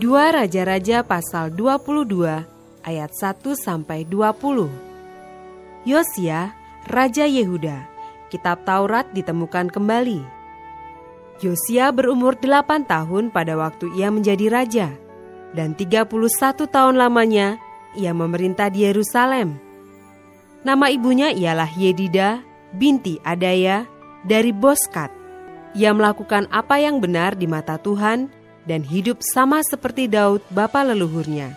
Dua Raja-Raja pasal 22 ayat 1 sampai 20. Yosia, Raja Yehuda, Kitab Taurat ditemukan kembali. Yosia berumur 8 tahun pada waktu ia menjadi raja dan 31 tahun lamanya ia memerintah di Yerusalem. Nama ibunya ialah Yedida binti Adaya dari Boskat. Ia melakukan apa yang benar di mata Tuhan dan hidup sama seperti Daud bapa leluhurnya,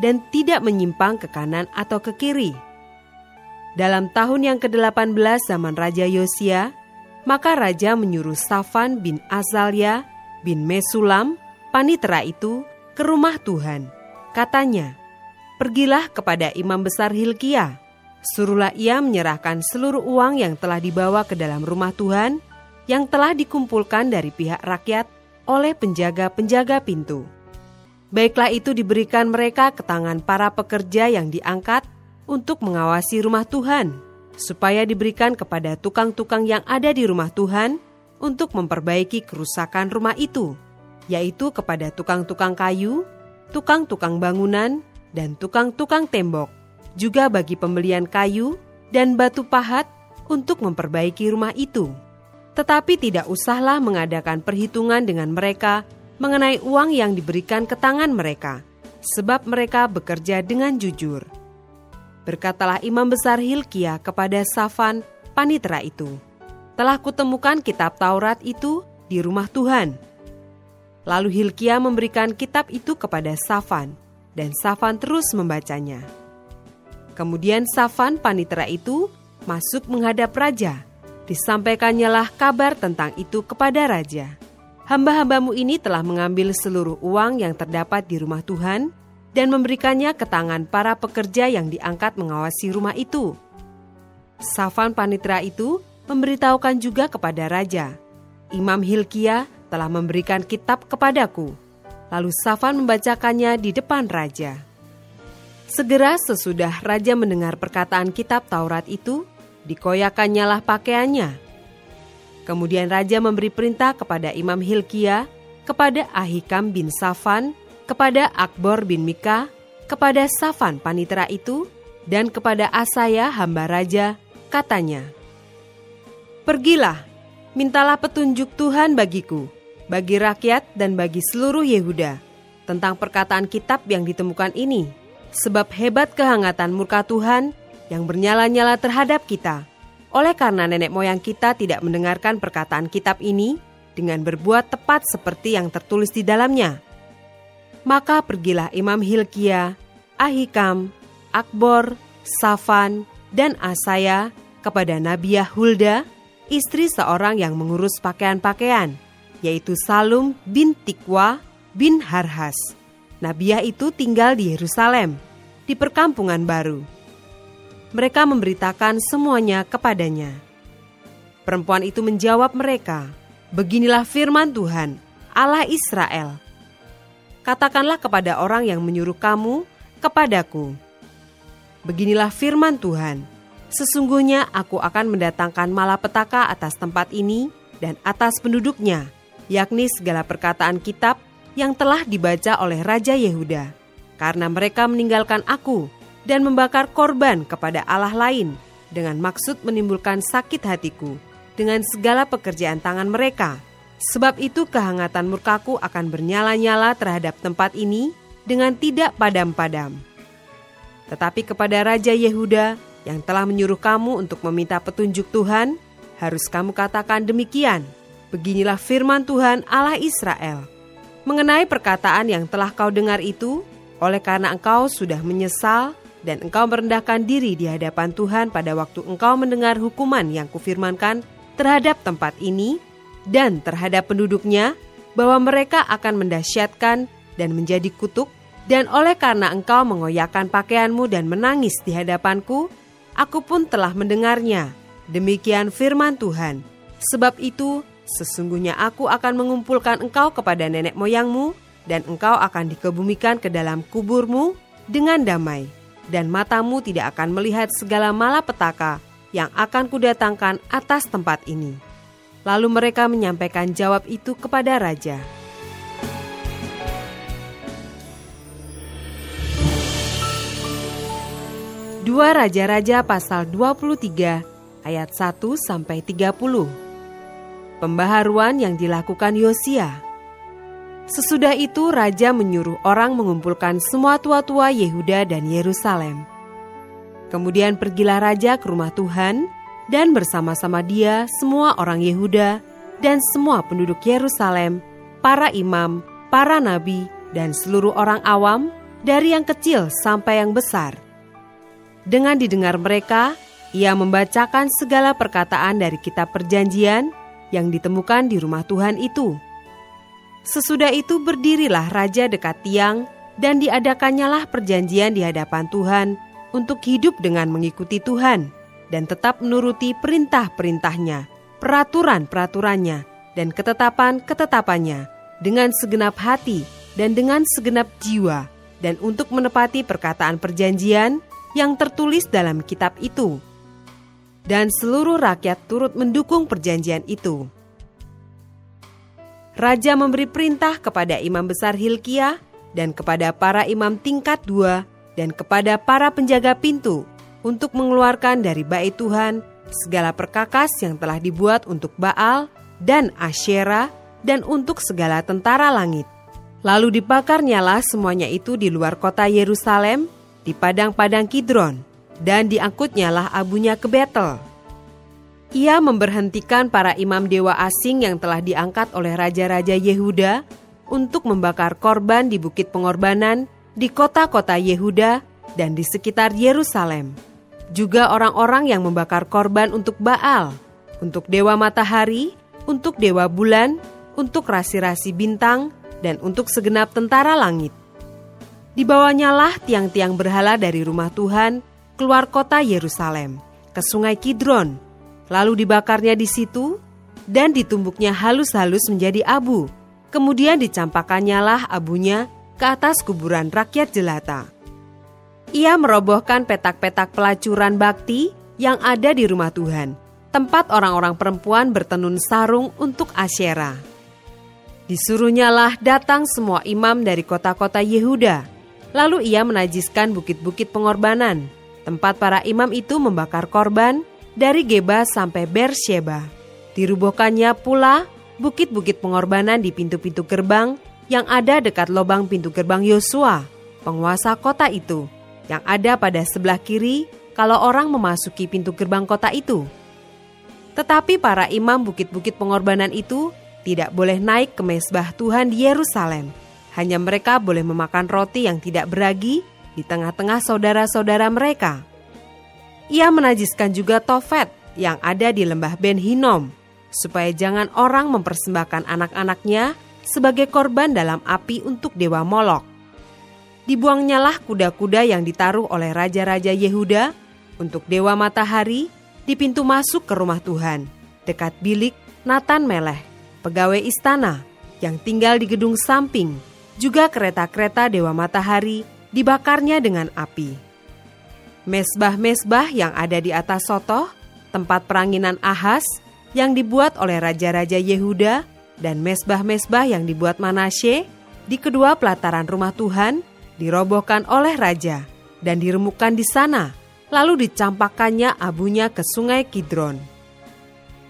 dan tidak menyimpang ke kanan atau ke kiri. Dalam tahun yang ke-18 zaman Raja Yosia, maka Raja menyuruh Safan bin Azalia bin Mesulam, panitera itu, ke rumah Tuhan. Katanya, Pergilah kepada imam besar Hilkia, suruhlah ia menyerahkan seluruh uang yang telah dibawa ke dalam rumah Tuhan, yang telah dikumpulkan dari pihak rakyat oleh penjaga-penjaga pintu. Baiklah itu diberikan mereka ke tangan para pekerja yang diangkat untuk mengawasi rumah Tuhan, supaya diberikan kepada tukang-tukang yang ada di rumah Tuhan untuk memperbaiki kerusakan rumah itu, yaitu kepada tukang-tukang kayu, tukang-tukang bangunan, dan tukang-tukang tembok, juga bagi pembelian kayu dan batu pahat untuk memperbaiki rumah itu tetapi tidak usahlah mengadakan perhitungan dengan mereka mengenai uang yang diberikan ke tangan mereka, sebab mereka bekerja dengan jujur. Berkatalah imam besar Hilkia kepada Safan, panitera itu, telah kutemukan kitab Taurat itu di rumah Tuhan. Lalu Hilkia memberikan kitab itu kepada Safan, dan Safan terus membacanya. Kemudian Safan panitera itu masuk menghadap raja, Disampaikannya kabar tentang itu kepada raja. Hamba-hambamu ini telah mengambil seluruh uang yang terdapat di rumah Tuhan dan memberikannya ke tangan para pekerja yang diangkat mengawasi rumah itu. Safan panitra itu memberitahukan juga kepada raja, Imam Hilkia telah memberikan kitab kepadaku. Lalu Safan membacakannya di depan raja. Segera sesudah raja mendengar perkataan kitab Taurat itu, dikoyakannya pakaiannya. Kemudian raja memberi perintah kepada Imam Hilkia, kepada Ahikam bin Safan, kepada Akbor bin Mika, kepada Safan panitera itu, dan kepada Asaya hamba raja, katanya, Pergilah, mintalah petunjuk Tuhan bagiku, bagi rakyat dan bagi seluruh Yehuda, tentang perkataan kitab yang ditemukan ini, sebab hebat kehangatan murka Tuhan yang bernyala-nyala terhadap kita. Oleh karena nenek moyang kita tidak mendengarkan perkataan kitab ini dengan berbuat tepat seperti yang tertulis di dalamnya. Maka pergilah Imam Hilkia, Ahikam, Akbor, Safan, dan Asaya kepada Nabiah Hulda, istri seorang yang mengurus pakaian-pakaian, yaitu Salum bin Tikwa bin Harhas. Nabiah itu tinggal di Yerusalem, di perkampungan baru mereka memberitakan semuanya kepadanya. Perempuan itu menjawab mereka, "Beginilah firman Tuhan, Allah Israel: Katakanlah kepada orang yang menyuruh kamu kepadaku, Beginilah firman Tuhan: Sesungguhnya aku akan mendatangkan malapetaka atas tempat ini dan atas penduduknya, yakni segala perkataan kitab yang telah dibaca oleh Raja Yehuda, karena mereka meninggalkan aku dan membakar korban kepada Allah lain dengan maksud menimbulkan sakit hatiku dengan segala pekerjaan tangan mereka. Sebab itu kehangatan murkaku akan bernyala-nyala terhadap tempat ini dengan tidak padam-padam. Tetapi kepada Raja Yehuda yang telah menyuruh kamu untuk meminta petunjuk Tuhan, harus kamu katakan demikian. Beginilah firman Tuhan Allah Israel. Mengenai perkataan yang telah kau dengar itu, oleh karena engkau sudah menyesal dan engkau merendahkan diri di hadapan Tuhan pada waktu engkau mendengar hukuman yang kufirmankan terhadap tempat ini, dan terhadap penduduknya bahwa mereka akan mendasyatkan dan menjadi kutuk, dan oleh karena engkau mengoyakkan pakaianmu dan menangis di hadapanku, aku pun telah mendengarnya. Demikian firman Tuhan. Sebab itu, sesungguhnya aku akan mengumpulkan engkau kepada nenek moyangmu, dan engkau akan dikebumikan ke dalam kuburmu dengan damai, dan matamu tidak akan melihat segala malapetaka yang akan kudatangkan atas tempat ini. Lalu mereka menyampaikan jawab itu kepada raja. Dua Raja-Raja pasal 23 ayat 1 sampai 30. Pembaharuan yang dilakukan Yosia. Sesudah itu raja menyuruh orang mengumpulkan semua tua-tua Yehuda dan Yerusalem. Kemudian pergilah raja ke rumah Tuhan dan bersama-sama dia semua orang Yehuda dan semua penduduk Yerusalem, para imam, para nabi, dan seluruh orang awam, dari yang kecil sampai yang besar. Dengan didengar mereka, ia membacakan segala perkataan dari kitab perjanjian yang ditemukan di rumah Tuhan itu. Sesudah itu berdirilah raja dekat tiang dan diadakannya perjanjian di hadapan Tuhan untuk hidup dengan mengikuti Tuhan dan tetap menuruti perintah-perintahnya, peraturan-peraturannya, dan ketetapan-ketetapannya dengan segenap hati dan dengan segenap jiwa, dan untuk menepati perkataan perjanjian yang tertulis dalam kitab itu. Dan seluruh rakyat turut mendukung perjanjian itu. Raja memberi perintah kepada imam besar Hilkiah dan kepada para imam tingkat dua dan kepada para penjaga pintu untuk mengeluarkan dari bait Tuhan segala perkakas yang telah dibuat untuk Baal dan Asyera dan untuk segala tentara langit. Lalu dibakarnyalah semuanya itu di luar kota Yerusalem, di padang-padang Kidron, dan diangkutnyalah abunya ke Betel. Ia memberhentikan para imam dewa asing yang telah diangkat oleh raja-raja Yehuda untuk membakar korban di bukit pengorbanan di kota-kota Yehuda dan di sekitar Yerusalem. Juga orang-orang yang membakar korban untuk Baal, untuk dewa matahari, untuk dewa bulan, untuk rasi-rasi bintang, dan untuk segenap tentara langit. Dibawanyalah tiang-tiang berhala dari rumah Tuhan keluar kota Yerusalem ke sungai Kidron, lalu dibakarnya di situ dan ditumbuknya halus-halus menjadi abu. Kemudian dicampakkannya lah abunya ke atas kuburan rakyat jelata. Ia merobohkan petak-petak pelacuran bakti yang ada di rumah Tuhan, tempat orang-orang perempuan bertenun sarung untuk Asyera. Disuruhnyalah datang semua imam dari kota-kota Yehuda, lalu ia menajiskan bukit-bukit pengorbanan, tempat para imam itu membakar korban dari Geba sampai Bersheba. Dirubuhkannya pula bukit-bukit pengorbanan di pintu-pintu gerbang yang ada dekat lubang pintu gerbang Yosua, penguasa kota itu, yang ada pada sebelah kiri kalau orang memasuki pintu gerbang kota itu. Tetapi para imam bukit-bukit pengorbanan itu tidak boleh naik ke mesbah Tuhan di Yerusalem. Hanya mereka boleh memakan roti yang tidak beragi di tengah-tengah saudara-saudara mereka. Ia menajiskan juga Tofet yang ada di lembah Ben Hinom, supaya jangan orang mempersembahkan anak-anaknya sebagai korban dalam api untuk dewa Molok. Dibuangnyalah kuda-kuda yang ditaruh oleh raja-raja Yehuda untuk dewa matahari di pintu masuk ke rumah Tuhan, dekat bilik Nathan Meleh, pegawai istana yang tinggal di gedung samping, juga kereta-kereta dewa matahari dibakarnya dengan api. Mesbah-mesbah yang ada di atas sotoh, tempat peranginan Ahas yang dibuat oleh raja-raja Yehuda dan mesbah-mesbah yang dibuat Manasye di kedua pelataran rumah Tuhan dirobohkan oleh raja dan diremukkan di sana, lalu dicampakkannya abunya ke sungai Kidron.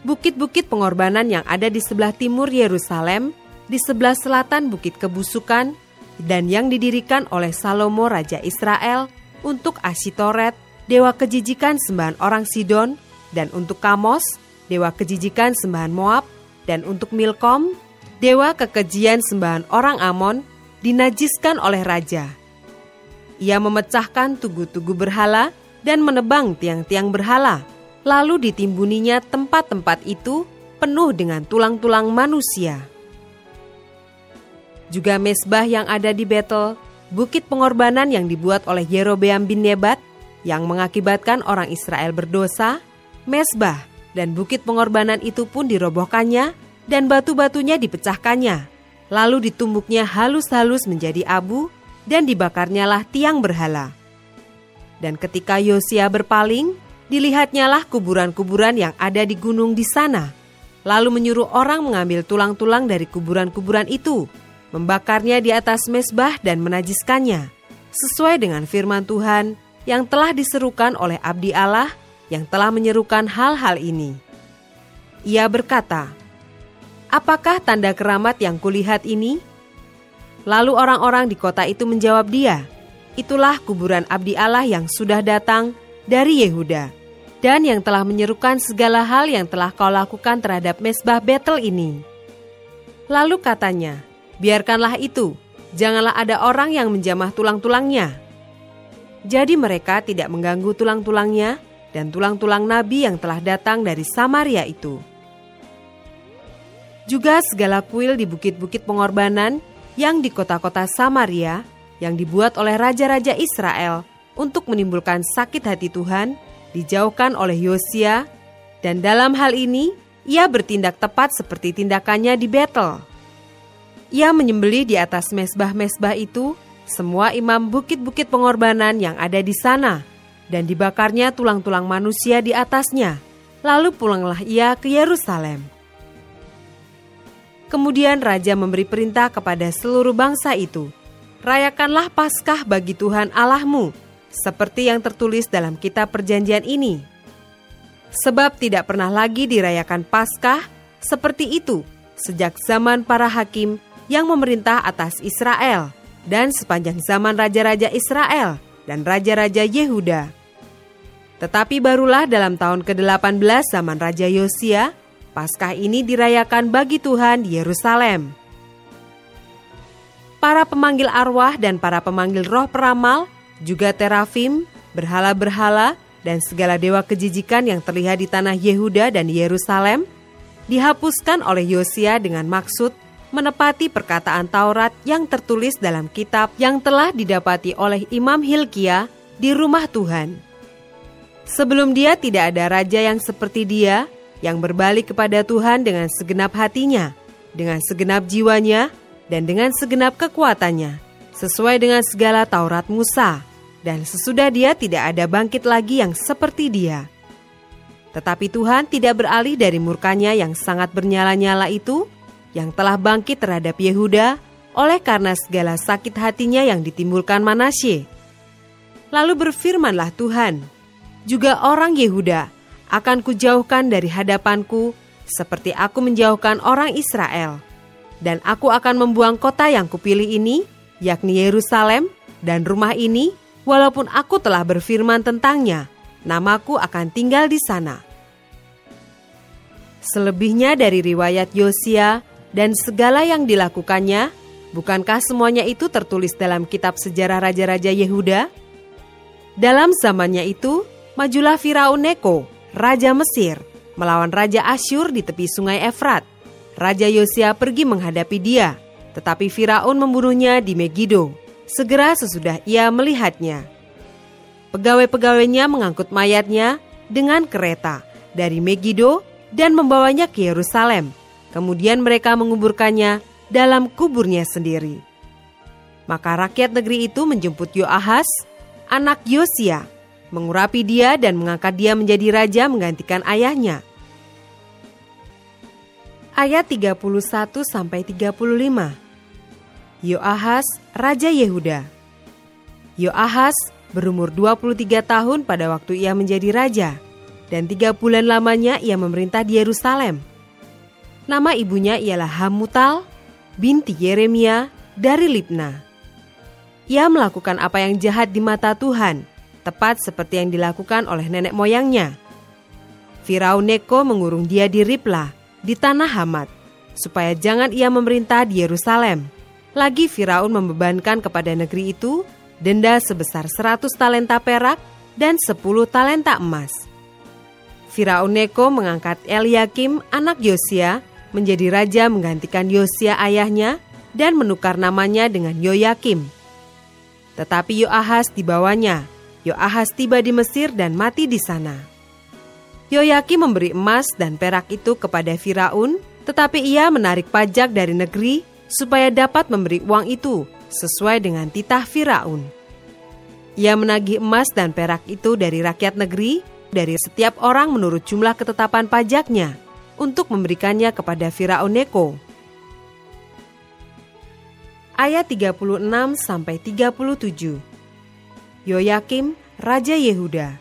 Bukit-bukit pengorbanan yang ada di sebelah timur Yerusalem, di sebelah selatan Bukit Kebusukan, dan yang didirikan oleh Salomo Raja Israel untuk Asitoret, dewa kejijikan sembahan orang Sidon, dan untuk Kamos, dewa kejijikan sembahan Moab, dan untuk Milkom, dewa kekejian sembahan orang Amon, dinajiskan oleh raja. Ia memecahkan tugu-tugu berhala dan menebang tiang-tiang berhala, lalu ditimbuninya tempat-tempat itu penuh dengan tulang-tulang manusia. Juga mesbah yang ada di Betel, bukit pengorbanan yang dibuat oleh Yerobeam bin Nebat yang mengakibatkan orang Israel berdosa, mesbah dan bukit pengorbanan itu pun dirobohkannya dan batu-batunya dipecahkannya. Lalu ditumbuknya halus-halus menjadi abu dan dibakarnyalah tiang berhala. Dan ketika Yosia berpaling, dilihatnyalah kuburan-kuburan yang ada di gunung di sana. Lalu menyuruh orang mengambil tulang-tulang dari kuburan-kuburan itu, membakarnya di atas mesbah dan menajiskannya, sesuai dengan firman Tuhan yang telah diserukan oleh abdi Allah yang telah menyerukan hal-hal ini. Ia berkata, Apakah tanda keramat yang kulihat ini? Lalu orang-orang di kota itu menjawab dia, Itulah kuburan abdi Allah yang sudah datang dari Yehuda, dan yang telah menyerukan segala hal yang telah kau lakukan terhadap mesbah Betel ini. Lalu katanya, biarkanlah itu, janganlah ada orang yang menjamah tulang-tulangnya. Jadi mereka tidak mengganggu tulang-tulangnya dan tulang-tulang nabi yang telah datang dari Samaria itu. Juga segala kuil di bukit-bukit pengorbanan yang di kota-kota Samaria yang dibuat oleh raja-raja Israel untuk menimbulkan sakit hati Tuhan dijauhkan oleh Yosia dan dalam hal ini ia bertindak tepat seperti tindakannya di Betel. Ia menyembelih di atas mesbah-mesbah itu semua imam bukit-bukit pengorbanan yang ada di sana, dan dibakarnya tulang-tulang manusia di atasnya. Lalu pulanglah ia ke Yerusalem. Kemudian raja memberi perintah kepada seluruh bangsa itu, "Rayakanlah Paskah bagi Tuhan Allahmu, seperti yang tertulis dalam kitab perjanjian ini." Sebab tidak pernah lagi dirayakan Paskah seperti itu sejak zaman para hakim yang memerintah atas Israel dan sepanjang zaman raja-raja Israel dan raja-raja Yehuda. Tetapi barulah dalam tahun ke-18 zaman Raja Yosia, Paskah ini dirayakan bagi Tuhan di Yerusalem. Para pemanggil arwah dan para pemanggil roh peramal, juga terafim, berhala-berhala, dan segala dewa kejijikan yang terlihat di tanah Yehuda dan Yerusalem, dihapuskan oleh Yosia dengan maksud menepati perkataan Taurat yang tertulis dalam kitab yang telah didapati oleh Imam Hilkia di rumah Tuhan. Sebelum dia tidak ada raja yang seperti dia yang berbalik kepada Tuhan dengan segenap hatinya, dengan segenap jiwanya, dan dengan segenap kekuatannya, sesuai dengan segala Taurat Musa. Dan sesudah dia tidak ada bangkit lagi yang seperti dia. Tetapi Tuhan tidak beralih dari murkanya yang sangat bernyala-nyala itu, yang telah bangkit terhadap Yehuda oleh karena segala sakit hatinya yang ditimbulkan Manasye. Lalu berfirmanlah Tuhan, juga orang Yehuda akan kujauhkan dari hadapanku seperti aku menjauhkan orang Israel. Dan aku akan membuang kota yang kupilih ini, yakni Yerusalem, dan rumah ini, walaupun aku telah berfirman tentangnya, namaku akan tinggal di sana. Selebihnya dari riwayat Yosia dan segala yang dilakukannya, bukankah semuanya itu tertulis dalam kitab sejarah raja-raja Yehuda? Dalam zamannya itu, majulah Firaun Neko, raja Mesir, melawan raja Asyur di tepi sungai Efrat. Raja Yosia pergi menghadapi dia, tetapi Firaun membunuhnya di Megido, segera sesudah ia melihatnya. Pegawai-pegawainya mengangkut mayatnya dengan kereta dari Megido dan membawanya ke Yerusalem Kemudian mereka menguburkannya dalam kuburnya sendiri. Maka rakyat negeri itu menjemput Yoahas, anak Yosia, mengurapi dia dan mengangkat dia menjadi raja menggantikan ayahnya. Ayat 31 sampai 35. Yoahas, raja Yehuda. Yoahas berumur 23 tahun pada waktu ia menjadi raja, dan tiga bulan lamanya ia memerintah di Yerusalem. Nama ibunya ialah Hamutal, binti Yeremia dari Libna. Ia melakukan apa yang jahat di mata Tuhan, tepat seperti yang dilakukan oleh nenek moyangnya. Firaun Neko mengurung dia di Ripla, di tanah Hamad, supaya jangan ia memerintah di Yerusalem. Lagi Firaun membebankan kepada negeri itu denda sebesar 100 talenta perak dan 10 talenta emas. Firaun Neko mengangkat Eliakim anak Yosia menjadi raja menggantikan Yosia ayahnya dan menukar namanya dengan Yoyakim. Tetapi Yoahas dibawanya. Yoahas tiba di Mesir dan mati di sana. Yoyakim memberi emas dan perak itu kepada Firaun, tetapi ia menarik pajak dari negeri supaya dapat memberi uang itu sesuai dengan titah Firaun. Ia menagih emas dan perak itu dari rakyat negeri dari setiap orang menurut jumlah ketetapan pajaknya untuk memberikannya kepada Firaun Neko. Ayat 36 sampai 37. Yoyakim raja Yehuda.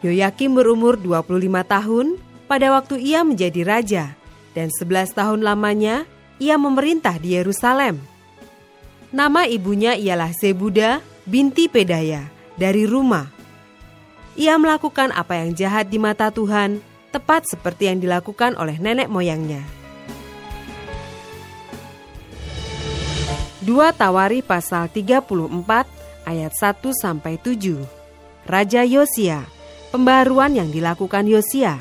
Yoyakim berumur 25 tahun pada waktu ia menjadi raja dan 11 tahun lamanya ia memerintah di Yerusalem. Nama ibunya ialah Zebuda binti Pedaya dari rumah ia melakukan apa yang jahat di mata Tuhan, tepat seperti yang dilakukan oleh nenek moyangnya. Dua Tawari pasal 34 ayat 1 sampai 7. Raja Yosia, pembaruan yang dilakukan Yosia.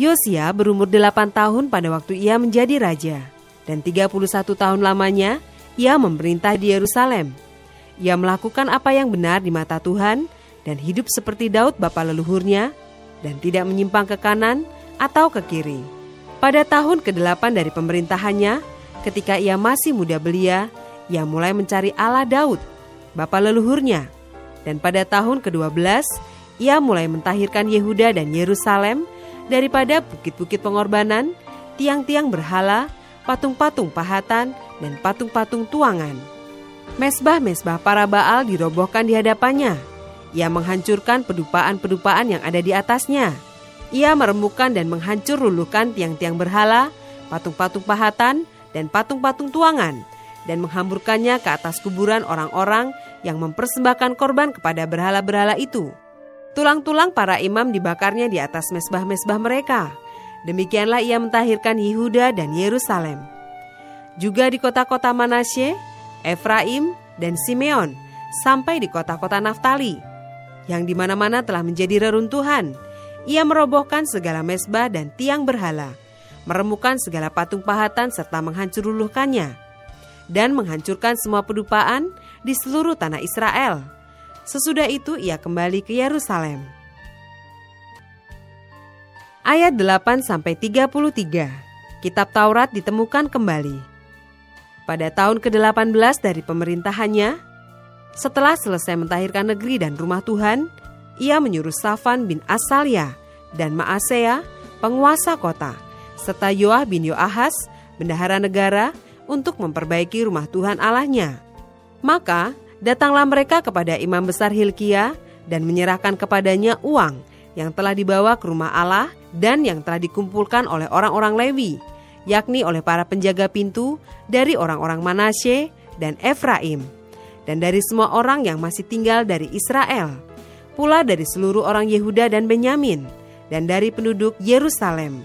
Yosia berumur 8 tahun pada waktu ia menjadi raja dan 31 tahun lamanya ia memerintah di Yerusalem. Ia melakukan apa yang benar di mata Tuhan dan hidup seperti Daud bapa leluhurnya dan tidak menyimpang ke kanan atau ke kiri. Pada tahun ke-8 dari pemerintahannya, ketika ia masih muda belia, ia mulai mencari Allah Daud, bapa leluhurnya. Dan pada tahun ke-12, ia mulai mentahirkan Yehuda dan Yerusalem daripada bukit-bukit pengorbanan, tiang-tiang berhala, patung-patung pahatan, dan patung-patung tuangan. Mesbah-mesbah para Baal dirobohkan di hadapannya, ia menghancurkan pedupaan-pedupaan yang ada di atasnya. Ia merembukan dan menghancur luluhkan tiang-tiang berhala, patung-patung pahatan, dan patung-patung tuangan, dan menghamburkannya ke atas kuburan orang-orang yang mempersembahkan korban kepada berhala-berhala itu. Tulang-tulang para imam dibakarnya di atas mesbah-mesbah mereka. Demikianlah ia mentahirkan Yehuda dan Yerusalem. Juga di kota-kota Manasye, Efraim, dan Simeon, sampai di kota-kota Naftali, yang di mana-mana telah menjadi reruntuhan. Ia merobohkan segala mesbah dan tiang berhala, meremukan segala patung pahatan serta menghancur luluhkannya, dan menghancurkan semua pedupaan di seluruh tanah Israel. Sesudah itu ia kembali ke Yerusalem. Ayat 8 sampai 33. Kitab Taurat ditemukan kembali. Pada tahun ke-18 dari pemerintahannya, setelah selesai mentahirkan negeri dan rumah Tuhan, ia menyuruh Safan bin Asalia dan Maasea, penguasa kota, serta Yoah bin Yoahas, bendahara negara, untuk memperbaiki rumah Tuhan Allahnya. Maka datanglah mereka kepada imam besar Hilkia dan menyerahkan kepadanya uang yang telah dibawa ke rumah Allah dan yang telah dikumpulkan oleh orang-orang Lewi, yakni oleh para penjaga pintu dari orang-orang Manasye dan Efraim dan dari semua orang yang masih tinggal dari Israel, pula dari seluruh orang Yehuda dan Benyamin, dan dari penduduk Yerusalem.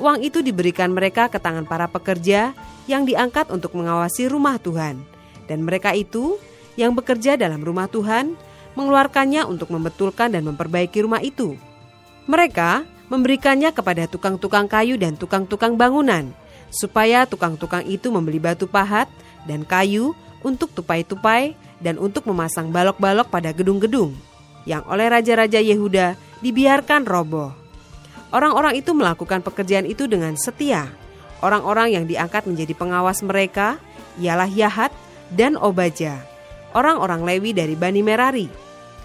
Uang itu diberikan mereka ke tangan para pekerja yang diangkat untuk mengawasi rumah Tuhan, dan mereka itu yang bekerja dalam rumah Tuhan mengeluarkannya untuk membetulkan dan memperbaiki rumah itu. Mereka memberikannya kepada tukang-tukang kayu dan tukang-tukang bangunan, supaya tukang-tukang itu membeli batu pahat dan kayu untuk tupai-tupai dan untuk memasang balok-balok pada gedung-gedung yang oleh raja-raja Yehuda dibiarkan roboh. Orang-orang itu melakukan pekerjaan itu dengan setia. Orang-orang yang diangkat menjadi pengawas mereka ialah Yahat dan Obaja, orang-orang Lewi dari Bani Merari.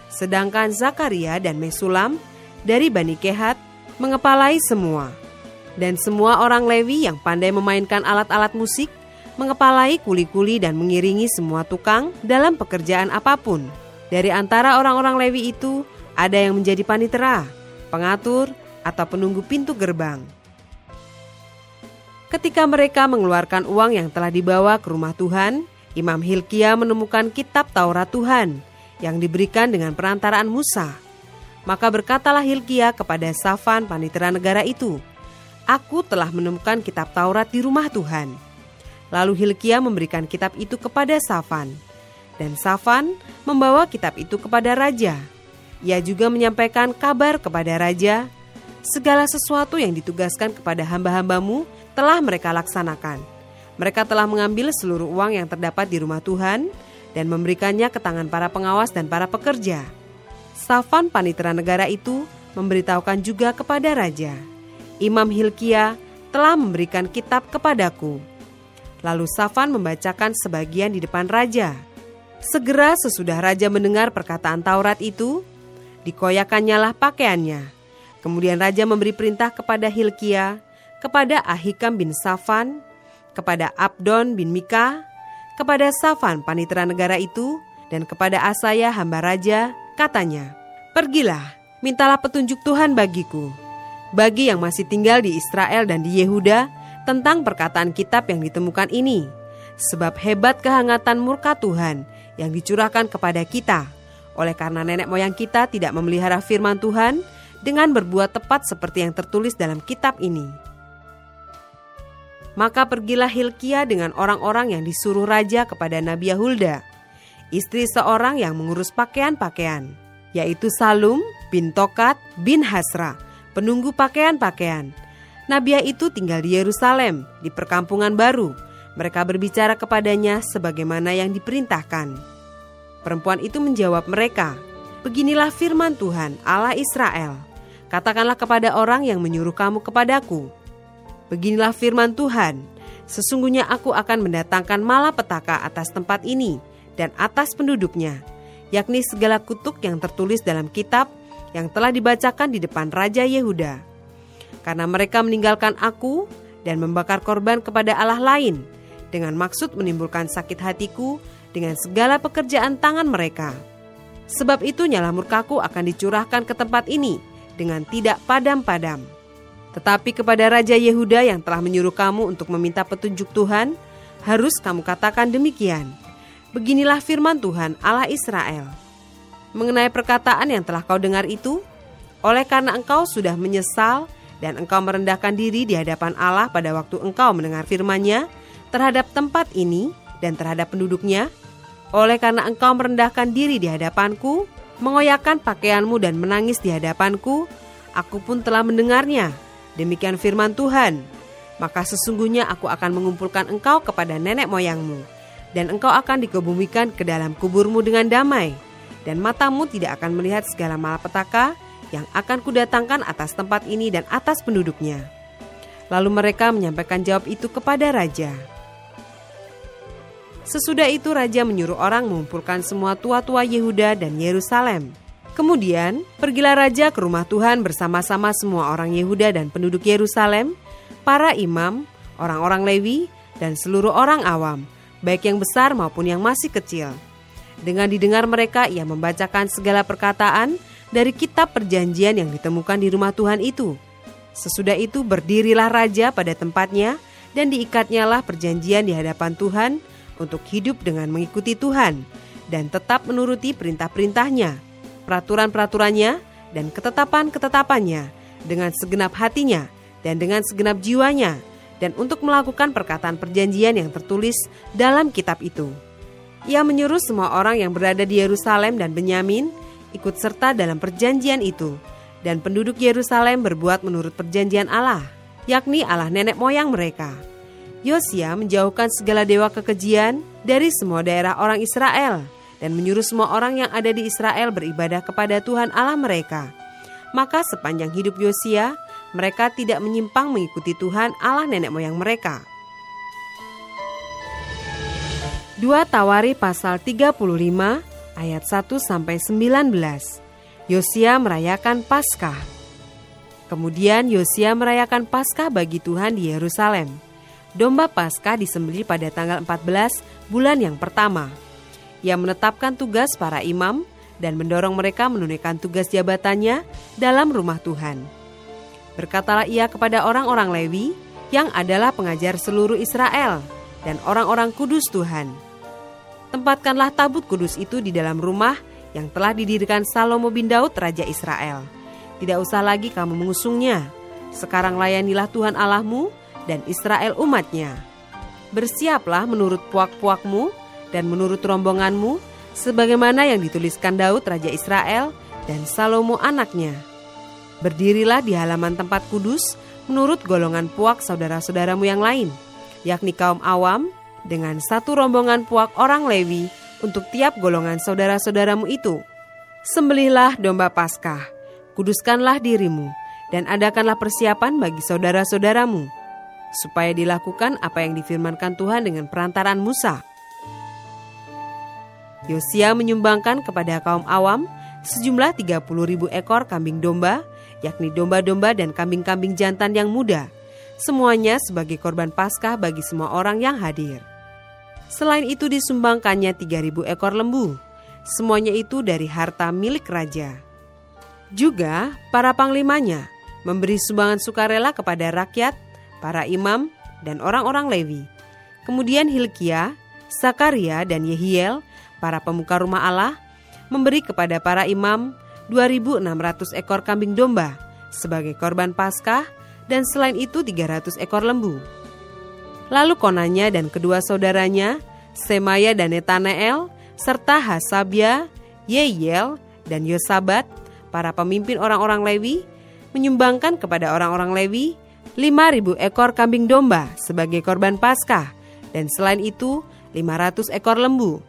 Sedangkan Zakaria dan Mesulam dari Bani Kehat mengepalai semua. Dan semua orang Lewi yang pandai memainkan alat-alat musik mengepalai kuli-kuli dan mengiringi semua tukang dalam pekerjaan apa pun. Dari antara orang-orang Lewi itu, ada yang menjadi panitera, pengatur, atau penunggu pintu gerbang. Ketika mereka mengeluarkan uang yang telah dibawa ke rumah Tuhan, Imam Hilkia menemukan kitab Taurat Tuhan yang diberikan dengan perantaraan Musa. Maka berkatalah Hilkia kepada Safan panitera negara itu, Aku telah menemukan kitab Taurat di rumah Tuhan. Lalu Hilkia memberikan kitab itu kepada Safan. Dan Safan membawa kitab itu kepada raja. Ia juga menyampaikan kabar kepada raja, segala sesuatu yang ditugaskan kepada hamba-hambamu telah mereka laksanakan. Mereka telah mengambil seluruh uang yang terdapat di rumah Tuhan dan memberikannya ke tangan para pengawas dan para pekerja. Safan panitera negara itu memberitahukan juga kepada raja, Imam Hilkia telah memberikan kitab kepadaku. Lalu Safan membacakan sebagian di depan raja. Segera sesudah raja mendengar perkataan Taurat itu, dikoyakannya pakaiannya. Kemudian raja memberi perintah kepada Hilkia, kepada Ahikam bin Safan, kepada Abdon bin Mika, kepada Safan panitera negara itu, dan kepada Asaya hamba raja, katanya, Pergilah, mintalah petunjuk Tuhan bagiku, bagi yang masih tinggal di Israel dan di Yehuda, tentang perkataan kitab yang ditemukan ini. Sebab hebat kehangatan murka Tuhan yang dicurahkan kepada kita, oleh karena nenek moyang kita tidak memelihara firman Tuhan dengan berbuat tepat seperti yang tertulis dalam kitab ini. Maka pergilah Hilkia dengan orang-orang yang disuruh raja kepada Nabi Yahulda, istri seorang yang mengurus pakaian-pakaian, yaitu Salum bin Tokat bin Hasra, penunggu pakaian-pakaian. Nabiah itu tinggal di Yerusalem, di perkampungan baru. Mereka berbicara kepadanya sebagaimana yang diperintahkan. Perempuan itu menjawab mereka, Beginilah firman Tuhan, Allah Israel. Katakanlah kepada orang yang menyuruh kamu kepadaku, Beginilah firman Tuhan, sesungguhnya aku akan mendatangkan malapetaka atas tempat ini dan atas penduduknya, yakni segala kutuk yang tertulis dalam kitab yang telah dibacakan di depan Raja Yehuda. Karena mereka meninggalkan aku dan membakar korban kepada Allah lain dengan maksud menimbulkan sakit hatiku dengan segala pekerjaan tangan mereka. Sebab itu nyala murkaku akan dicurahkan ke tempat ini dengan tidak padam-padam. Tetapi kepada Raja Yehuda yang telah menyuruh kamu untuk meminta petunjuk Tuhan, harus kamu katakan demikian. Beginilah firman Tuhan Allah Israel. Mengenai perkataan yang telah kau dengar itu, oleh karena engkau sudah menyesal dan engkau merendahkan diri di hadapan Allah pada waktu engkau mendengar firman-Nya terhadap tempat ini dan terhadap penduduknya, oleh karena engkau merendahkan diri di hadapanku, mengoyakkan pakaianmu dan menangis di hadapanku, aku pun telah mendengarnya. Demikian firman Tuhan. Maka sesungguhnya aku akan mengumpulkan engkau kepada nenek moyangmu, dan engkau akan dikebumikan ke dalam kuburmu dengan damai, dan matamu tidak akan melihat segala malapetaka yang akan kudatangkan atas tempat ini dan atas penduduknya. Lalu mereka menyampaikan jawab itu kepada raja. Sesudah itu raja menyuruh orang mengumpulkan semua tua-tua Yehuda dan Yerusalem Kemudian, pergilah raja ke rumah Tuhan bersama-sama semua orang Yehuda dan penduduk Yerusalem, para imam, orang-orang Lewi, dan seluruh orang awam, baik yang besar maupun yang masih kecil. Dengan didengar mereka, ia membacakan segala perkataan dari kitab perjanjian yang ditemukan di rumah Tuhan itu. Sesudah itu berdirilah raja pada tempatnya dan diikatnyalah perjanjian di hadapan Tuhan untuk hidup dengan mengikuti Tuhan dan tetap menuruti perintah-perintahnya peraturan-peraturannya, dan ketetapan-ketetapannya dengan segenap hatinya dan dengan segenap jiwanya, dan untuk melakukan perkataan perjanjian yang tertulis dalam kitab itu. Ia menyuruh semua orang yang berada di Yerusalem dan Benyamin ikut serta dalam perjanjian itu, dan penduduk Yerusalem berbuat menurut perjanjian Allah, yakni Allah nenek moyang mereka. Yosia menjauhkan segala dewa kekejian dari semua daerah orang Israel dan menyuruh semua orang yang ada di Israel beribadah kepada Tuhan Allah mereka. Maka sepanjang hidup Yosia, mereka tidak menyimpang mengikuti Tuhan Allah nenek moyang mereka. 2 Tawari pasal 35 ayat 1 sampai 19. Yosia merayakan Paskah. Kemudian Yosia merayakan Paskah bagi Tuhan di Yerusalem. Domba Paskah disembelih pada tanggal 14 bulan yang pertama. Ia menetapkan tugas para imam dan mendorong mereka menunaikan tugas jabatannya dalam rumah Tuhan. Berkatalah ia kepada orang-orang Lewi yang adalah pengajar seluruh Israel dan orang-orang kudus Tuhan. Tempatkanlah tabut kudus itu di dalam rumah yang telah didirikan Salomo bin Daud Raja Israel. Tidak usah lagi kamu mengusungnya. Sekarang layanilah Tuhan Allahmu dan Israel umatnya. Bersiaplah menurut puak-puakmu dan menurut rombonganmu, sebagaimana yang dituliskan Daud Raja Israel dan Salomo anaknya. Berdirilah di halaman tempat kudus menurut golongan puak saudara-saudaramu yang lain, yakni kaum awam, dengan satu rombongan puak orang Lewi untuk tiap golongan saudara-saudaramu itu. Sembelihlah domba Paskah, kuduskanlah dirimu, dan adakanlah persiapan bagi saudara-saudaramu, supaya dilakukan apa yang difirmankan Tuhan dengan perantaran Musa. Yosia menyumbangkan kepada kaum awam sejumlah 30 ribu ekor kambing domba, yakni domba-domba dan kambing-kambing jantan yang muda, semuanya sebagai korban paskah bagi semua orang yang hadir. Selain itu disumbangkannya 3000 ekor lembu. Semuanya itu dari harta milik raja. Juga para panglimanya memberi sumbangan sukarela kepada rakyat, para imam, dan orang-orang Lewi. Kemudian Hilkia, Sakaria, dan Yehiel, para pemuka rumah Allah, memberi kepada para imam 2.600 ekor kambing domba sebagai korban paskah dan selain itu 300 ekor lembu. Lalu Konanya dan kedua saudaranya, Semaya dan Netaneel, serta Hasabia, Yeyel, dan Yosabat, para pemimpin orang-orang Lewi, menyumbangkan kepada orang-orang Lewi 5.000 ekor kambing domba sebagai korban Paskah, dan selain itu 500 ekor lembu.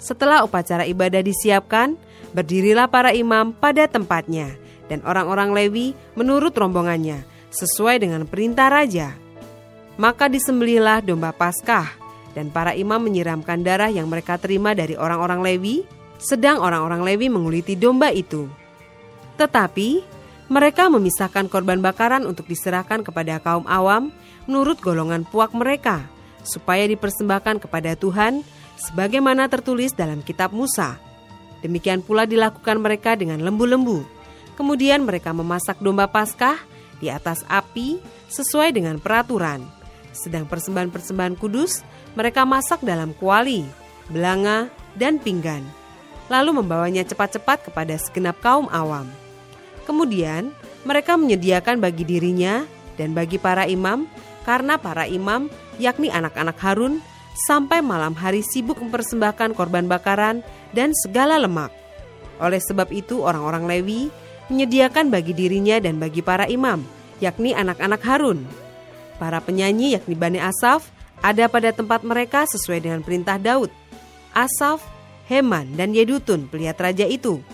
Setelah upacara ibadah disiapkan, berdirilah para imam pada tempatnya, dan orang-orang Lewi menurut rombongannya, sesuai dengan perintah raja. Maka disembelihlah domba Paskah, dan para imam menyiramkan darah yang mereka terima dari orang-orang Lewi, sedang orang-orang Lewi menguliti domba itu. Tetapi mereka memisahkan korban bakaran untuk diserahkan kepada kaum awam menurut golongan puak mereka, supaya dipersembahkan kepada Tuhan, sebagaimana tertulis dalam Kitab Musa. Demikian pula dilakukan mereka dengan lembu-lembu. Kemudian mereka memasak domba Paskah di atas api sesuai dengan peraturan sedang persembahan-persembahan kudus mereka masak dalam kuali, belanga, dan pinggan, lalu membawanya cepat-cepat kepada segenap kaum awam. Kemudian mereka menyediakan bagi dirinya dan bagi para imam, karena para imam, yakni anak-anak Harun, sampai malam hari sibuk mempersembahkan korban bakaran dan segala lemak. Oleh sebab itu, orang-orang Lewi menyediakan bagi dirinya dan bagi para imam, yakni anak-anak Harun, Para penyanyi yakni Bani Asaf ada pada tempat mereka sesuai dengan perintah Daud. Asaf, Heman, dan Yedutun pelihat raja itu.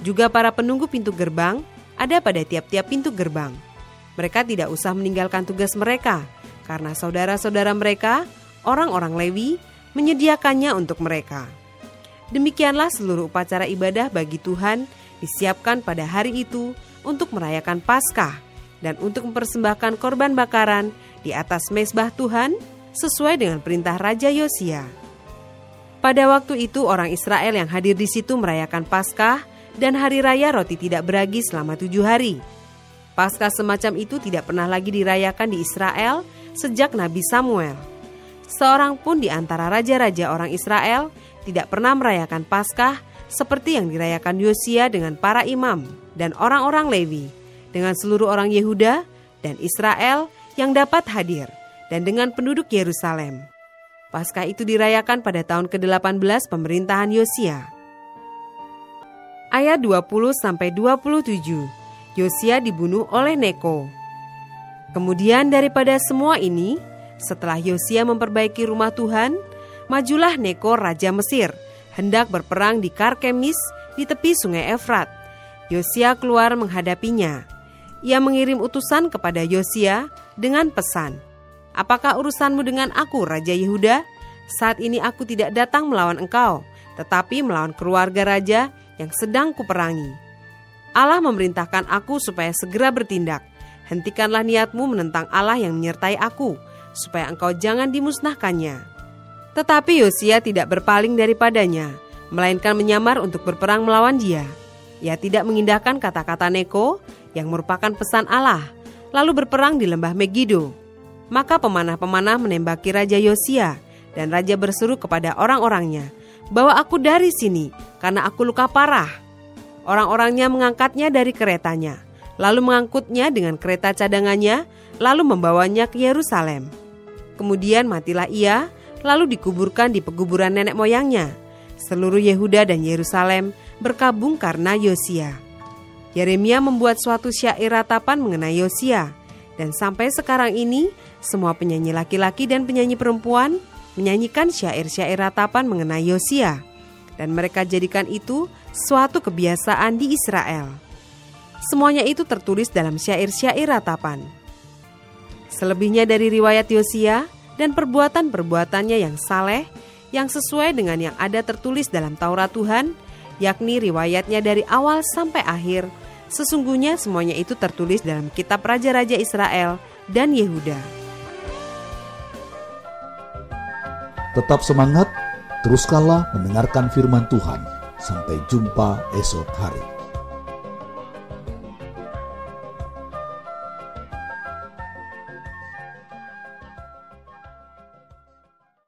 Juga para penunggu pintu gerbang ada pada tiap-tiap pintu gerbang. Mereka tidak usah meninggalkan tugas mereka karena saudara-saudara mereka, orang-orang Lewi, menyediakannya untuk mereka. Demikianlah seluruh upacara ibadah bagi Tuhan disiapkan pada hari itu untuk merayakan Paskah dan untuk mempersembahkan korban bakaran di atas mesbah Tuhan sesuai dengan perintah Raja Yosia. Pada waktu itu orang Israel yang hadir di situ merayakan Paskah dan hari raya roti tidak beragi selama tujuh hari. Paskah semacam itu tidak pernah lagi dirayakan di Israel sejak Nabi Samuel. Seorang pun di antara raja-raja orang Israel tidak pernah merayakan Paskah seperti yang dirayakan Yosia dengan para imam dan orang-orang Lewi dengan seluruh orang Yehuda dan Israel yang dapat hadir dan dengan penduduk Yerusalem. Paskah itu dirayakan pada tahun ke-18 pemerintahan Yosia. Ayat 20 sampai 27. Yosia dibunuh oleh Neko. Kemudian daripada semua ini, setelah Yosia memperbaiki rumah Tuhan, majulah Neko raja Mesir hendak berperang di Karkemis di tepi sungai Efrat. Yosia keluar menghadapinya ia mengirim utusan kepada Yosia dengan pesan, Apakah urusanmu dengan aku, Raja Yehuda? Saat ini aku tidak datang melawan engkau, tetapi melawan keluarga raja yang sedang kuperangi. Allah memerintahkan aku supaya segera bertindak. Hentikanlah niatmu menentang Allah yang menyertai aku, supaya engkau jangan dimusnahkannya. Tetapi Yosia tidak berpaling daripadanya, melainkan menyamar untuk berperang melawan dia. Ia tidak mengindahkan kata-kata Neko yang merupakan pesan Allah, lalu berperang di lembah Megiddo. Maka pemanah-pemanah menembaki Raja Yosia, dan Raja berseru kepada orang-orangnya, Bawa aku dari sini, karena aku luka parah. Orang-orangnya mengangkatnya dari keretanya, lalu mengangkutnya dengan kereta cadangannya, lalu membawanya ke Yerusalem. Kemudian matilah ia, lalu dikuburkan di pekuburan nenek moyangnya. Seluruh Yehuda dan Yerusalem berkabung karena Yosia. Yeremia membuat suatu syair ratapan mengenai Yosia, dan sampai sekarang ini semua penyanyi laki-laki dan penyanyi perempuan menyanyikan syair-syair ratapan mengenai Yosia, dan mereka jadikan itu suatu kebiasaan di Israel. Semuanya itu tertulis dalam syair-syair ratapan. Selebihnya dari riwayat Yosia dan perbuatan-perbuatannya yang saleh, yang sesuai dengan yang ada tertulis dalam Taurat Tuhan, yakni riwayatnya dari awal sampai akhir, sesungguhnya semuanya itu tertulis dalam kitab Raja-Raja Israel dan Yehuda. Tetap semangat, teruskanlah mendengarkan firman Tuhan. Sampai jumpa esok hari.